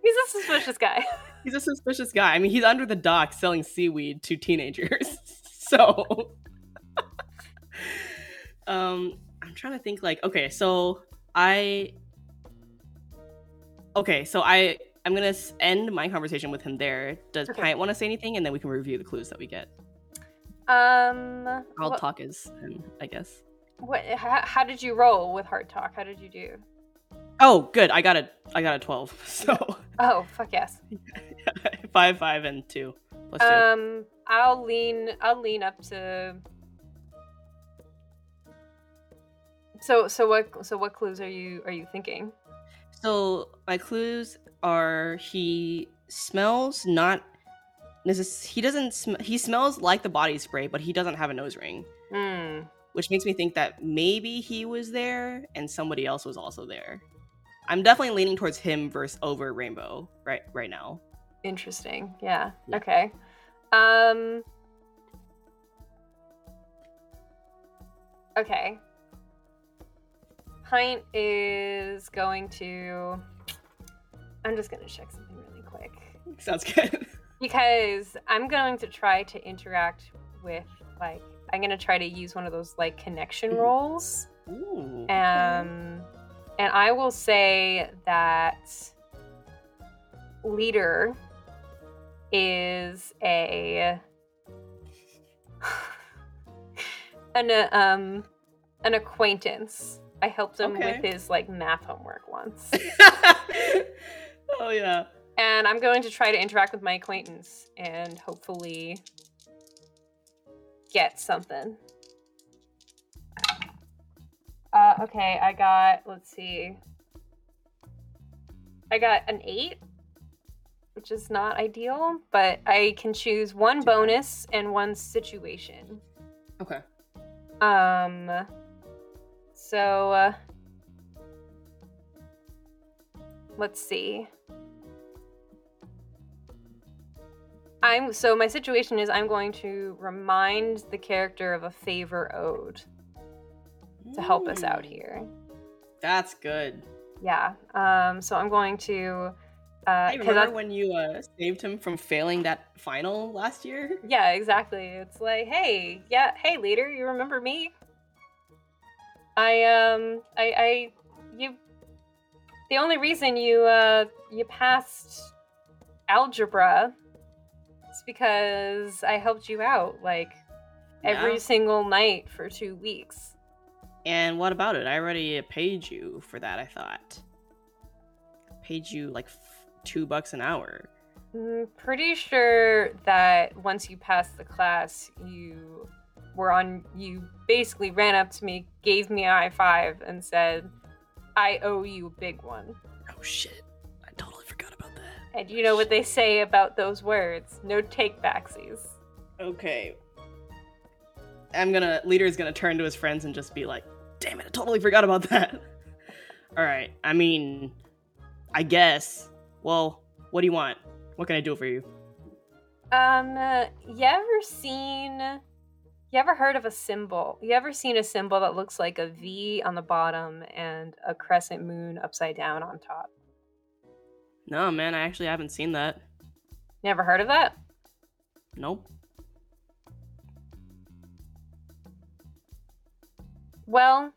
He's a suspicious guy. [laughs] he's a suspicious guy. I mean, he's under the dock selling seaweed to teenagers. [laughs] so, um, I'm trying to think. Like, okay, so I, okay, so I, I'm gonna end my conversation with him there. Does Okay. Pint want to say anything, and then we can review the clues that we get? Um, I'll talk as him, I guess. what? How, how did you roll with Heart Talk? How did you do? Oh, good. I got a, I got a twelve. [laughs] So Oh, fuck yes. [laughs] five, five, and two plus two. Um, I'll lean. I'll lean up to. So, so what? So, what clues are you are you thinking? So my clues are he smells not necess- he doesn't sm- he smells like the body spray, but he doesn't have a nose ring, Hmm. which makes me think that maybe he was there and somebody else was also there. I'm definitely leaning towards him versus over Rainbow right right now. Interesting. Yeah. Yeah. Okay. Um. Okay. Pint is going to. I'm just gonna check something really quick Sounds good. [laughs] because I'm going to try to interact with like I'm gonna try to use one of those like connection Mhm. rolls. Ooh. Um, and I will say that leader is a an uh, um an acquaintance. I helped him Okay. with his like math homework once, [laughs] oh yeah. And I'm going to try to interact with my acquaintance and hopefully get something. Uh, okay, I got, let's see. I got an 8, which is not ideal, but I can choose one bonus and one situation. Okay. Um, so, uh, let's see. I'm so my situation is I'm going to remind the character of a favor owed to help us out Mm, here. That's good. Yeah. Um. So I'm going to. Uh, 'cause remember I- when you uh, saved him from failing that final last year? yeah, exactly. It's like, hey, yeah, hey, leader, you remember me? I um, I, I, you. The only reason you uh you passed algebra because I helped you out like every Yeah. single night for two weeks. And what about it? I already paid you for that. I thought paid you like f- two bucks an hour. Mm, pretty sure that once you passed the class, you were on. You basically ran up to me, gave me a high five, and said, "I owe you a big one." Oh shit! And you know what they say about those words? No take backsies. Okay. I'm gonna leader's gonna turn to his friends and just be like, "Damn it! I totally forgot about that." [laughs] All right. I mean, I guess. Well, what do you want? What can I do for you? Um, uh, you ever seen? You ever heard of a symbol? You ever seen a symbol that looks like a V on the bottom and a crescent moon upside down on top? No, man. I actually haven't seen that. Never heard of that? Nope. Well,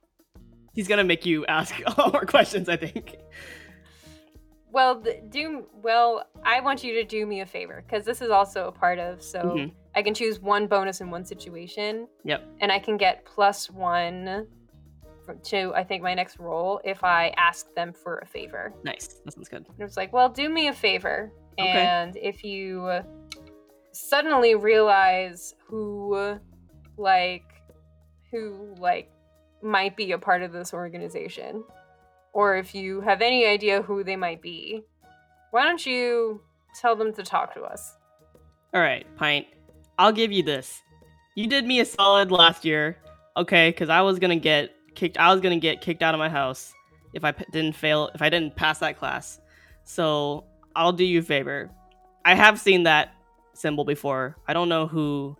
He's gonna make you ask [laughs] all more questions. I think. Well, do well. I want you to do me a favor because this is also a part of. So Mhm. I can choose one bonus in one situation. Yep. And I can get plus one to I think my next role if I ask them for a favor. Nice. That sounds good. And it's like, well, do me a favor, Okay. and if you suddenly realize who, like, who like might be a part of this organization, or if you have any idea who they might be, why don't you tell them to talk to us? All right, Pint. I'll give you this. You did me a solid last year, okay? Because I was gonna get kicked. I was gonna get kicked out of my house if I p- didn't fail. If I didn't pass that class. So I'll do you a favor. I have seen that symbol before. I don't know who.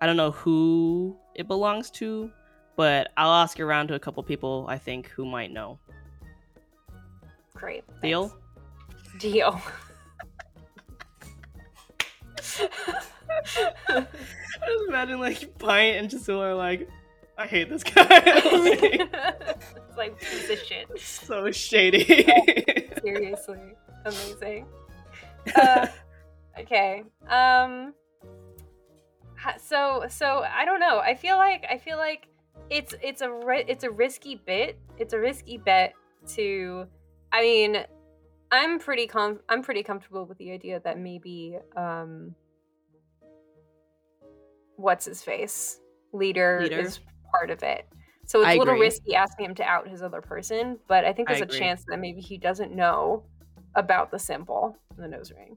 I don't know who it belongs to, but I'll ask around to a couple people I think who might know. Great. Deal? thanks. Deal. I [laughs] [laughs] just imagine like Pint and Jasula are like, I hate this guy. [laughs] [laughs] It's like piece of shit. so shady. [laughs] Seriously, amazing. Uh, okay. Um. So so I don't know. I feel like I feel like it's it's a ri- it's a risky bit. It's a risky bet to. I mean, I'm pretty com I'm pretty comfortable with the idea that maybe um. What's his face? Leader, Leader? is part of it. So it's I a little agree. risky asking him to out his other person, but I think there's a agree. chance that maybe he doesn't know about the symbol, the nose ring.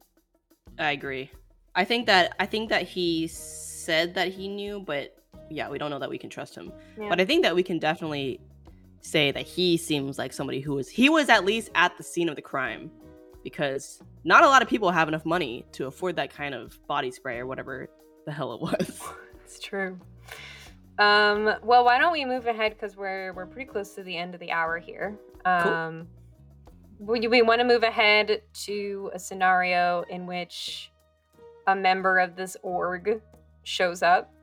I agree. I think that I think that he said that he knew, but yeah, we don't know that we can trust him. Yeah. But I think that we can definitely say that he seems like somebody who was he was at least at the scene of the crime because not a lot of people have enough money to afford that kind of body spray or whatever the hell it [laughs] was. It's true. Um, well, why don't we move ahead because we're we're pretty close to the end of the hour here. Um, we, we want to move ahead to a scenario in which a member of this org shows up.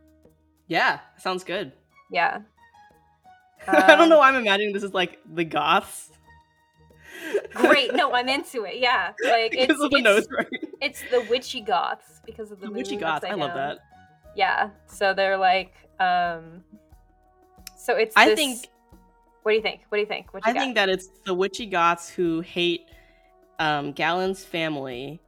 yeah, sounds good. Yeah. [laughs] I don't Um, know why I'm imagining this is like the goths. Great. No, I'm [laughs] into it. Yeah. Like it's because of the it's, nose ring. it's the witchy goths because of the, The witchy goths. I upside love that. Yeah. So they're like, um, so it's. I this- think What do you think? What do you think? What you I got? think that it's the witchy goths who hate um, Gallon's family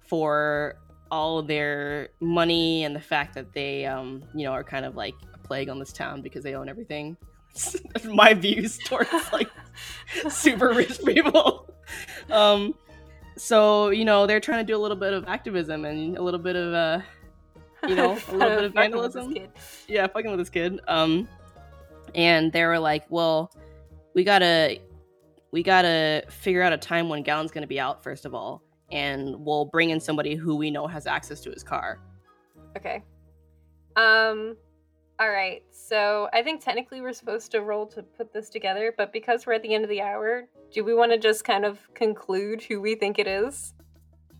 for all their money and the fact that they, um, you know, are kind of like a plague on this town because they own everything. [laughs] My views [laughs] towards like super rich people. Um, so you know, they're trying to do a little bit of activism and a little bit of uh, you know, [laughs] a little bit of Fucking with this vandalism. yeah, fucking with this kid. Um, and they were like, well, we gotta, we gotta figure out a time when Gallon's gonna be out first of all, and we'll bring in somebody who we know has access to his car. Okay. Um all right. So, I think technically we're supposed to roll to put this together, but because we're at the end of the hour, do we want to just kind of conclude who we think it is?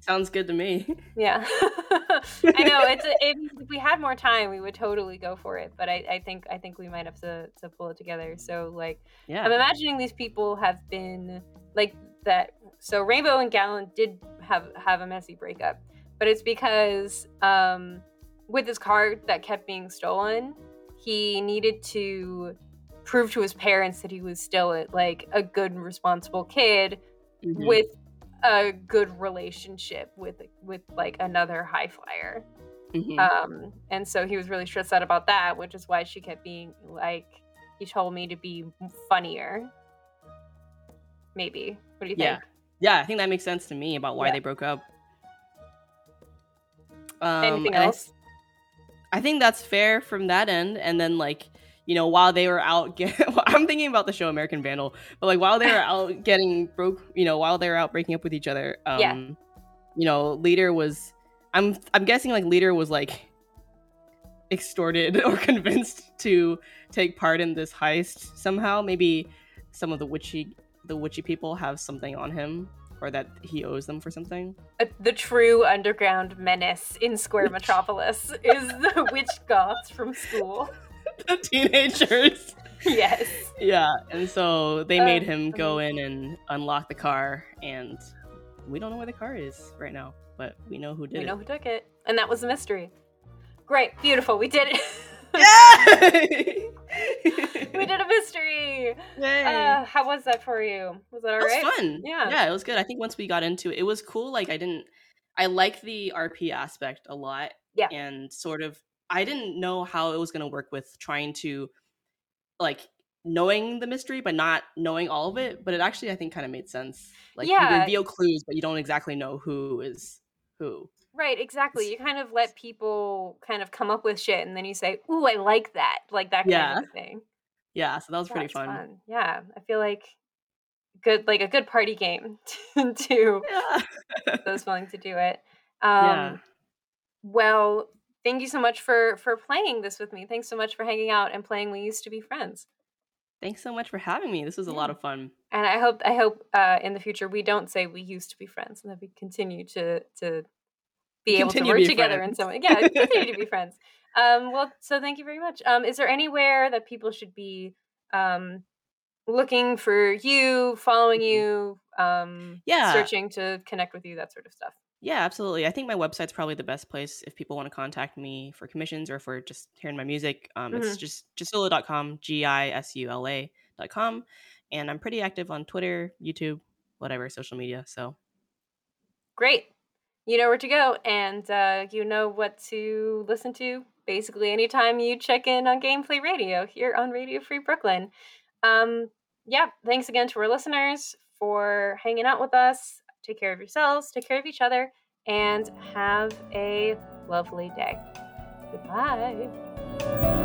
Sounds good to me. Yeah. [laughs] I know it's a, it, if we had more time, we would totally go for it, but I, I think I think we might have to to pull it together. So like Yeah. I'm imagining these people have been like that. So Rainbow and Gallon did have have a messy breakup, but it's because um, with his car that kept being stolen, he needed to prove to his parents that he was still a, like a good and responsible kid Mhm. with a good relationship with with like another high flyer. Mhm. Um, and so he was really stressed out about that, which is why she kept being like, he told me to be funnier. Maybe. What do you think? Yeah. yeah, I think that makes sense to me about why Yeah. they broke up. Um, Anything and I else? I think that's fair from that end. And then like, you know, while they were out get [laughs] I'm thinking about the show American Vandal, but like while they were out [laughs] getting broke, you know, while they were out breaking up with each other, um Yeah. you know, leader was I'm I'm guessing like leader was like extorted [laughs] or convinced to take part in this heist somehow. Maybe some of the witchy the witchy people have something on him or that he owes them for something. Uh, the true underground menace in Square Metropolis is the witch goths from school. [laughs] the teenagers. yes. Yeah, and so they Uh, made him go in and unlock the car, and we don't know where the car is right now, but we know who did We it. We know who took it. And that was a mystery. Great. Beautiful. We did it. Yay! [laughs] [laughs] we did a mystery. Yay! Uh, how was that for you? Was that That alright? was fun. Yeah. yeah, it was good. I think once we got into it, it was cool. Like I didn't, I like the RP aspect a lot. Yeah. and sort of, I didn't know how it was going to work with trying to, like, knowing the mystery but not knowing all of it. But it actually, I think, kind of made sense. Like you reveal clues, but you don't exactly know who is who. Right, exactly. You kind of let people kind of come up with shit and then you say, Ooh, I like that. Like that kind Yeah. of thing. Yeah, so that was Yeah, pretty it's fun. Yeah. I feel like good like a good party game [laughs] to Yeah. those [laughs] willing to do it. Um Yeah. well, thank you so much for for playing this with me. Thanks so much for hanging out and playing We Used to Be Friends. Thanks so much for having me. This was a lot of fun. And I hope I hope uh in the future we don't say we used to be friends and that we continue to to be able to Continue to work be together in friends. some way. Yeah, [laughs] continue to be friends. Um well so thank you very much. Um is there anywhere that people should be um looking for you, following Mhm. you, um Yeah. searching to connect with you, that sort of stuff? Yeah, absolutely. I think my website's probably the best place if people want to contact me for commissions or for just hearing my music. Um, It's Mhm. just gisula.com, G I S U L A.com. And I'm pretty active on Twitter, YouTube, whatever, social media. So, Great. You know where to go, and uh, you know what to listen to basically anytime you check in on Gameplay Radio here on Radio Free Brooklyn. Um, yeah, thanks again to our listeners for hanging out with us. Take care of yourselves, take care of each other, and have a lovely day. Goodbye.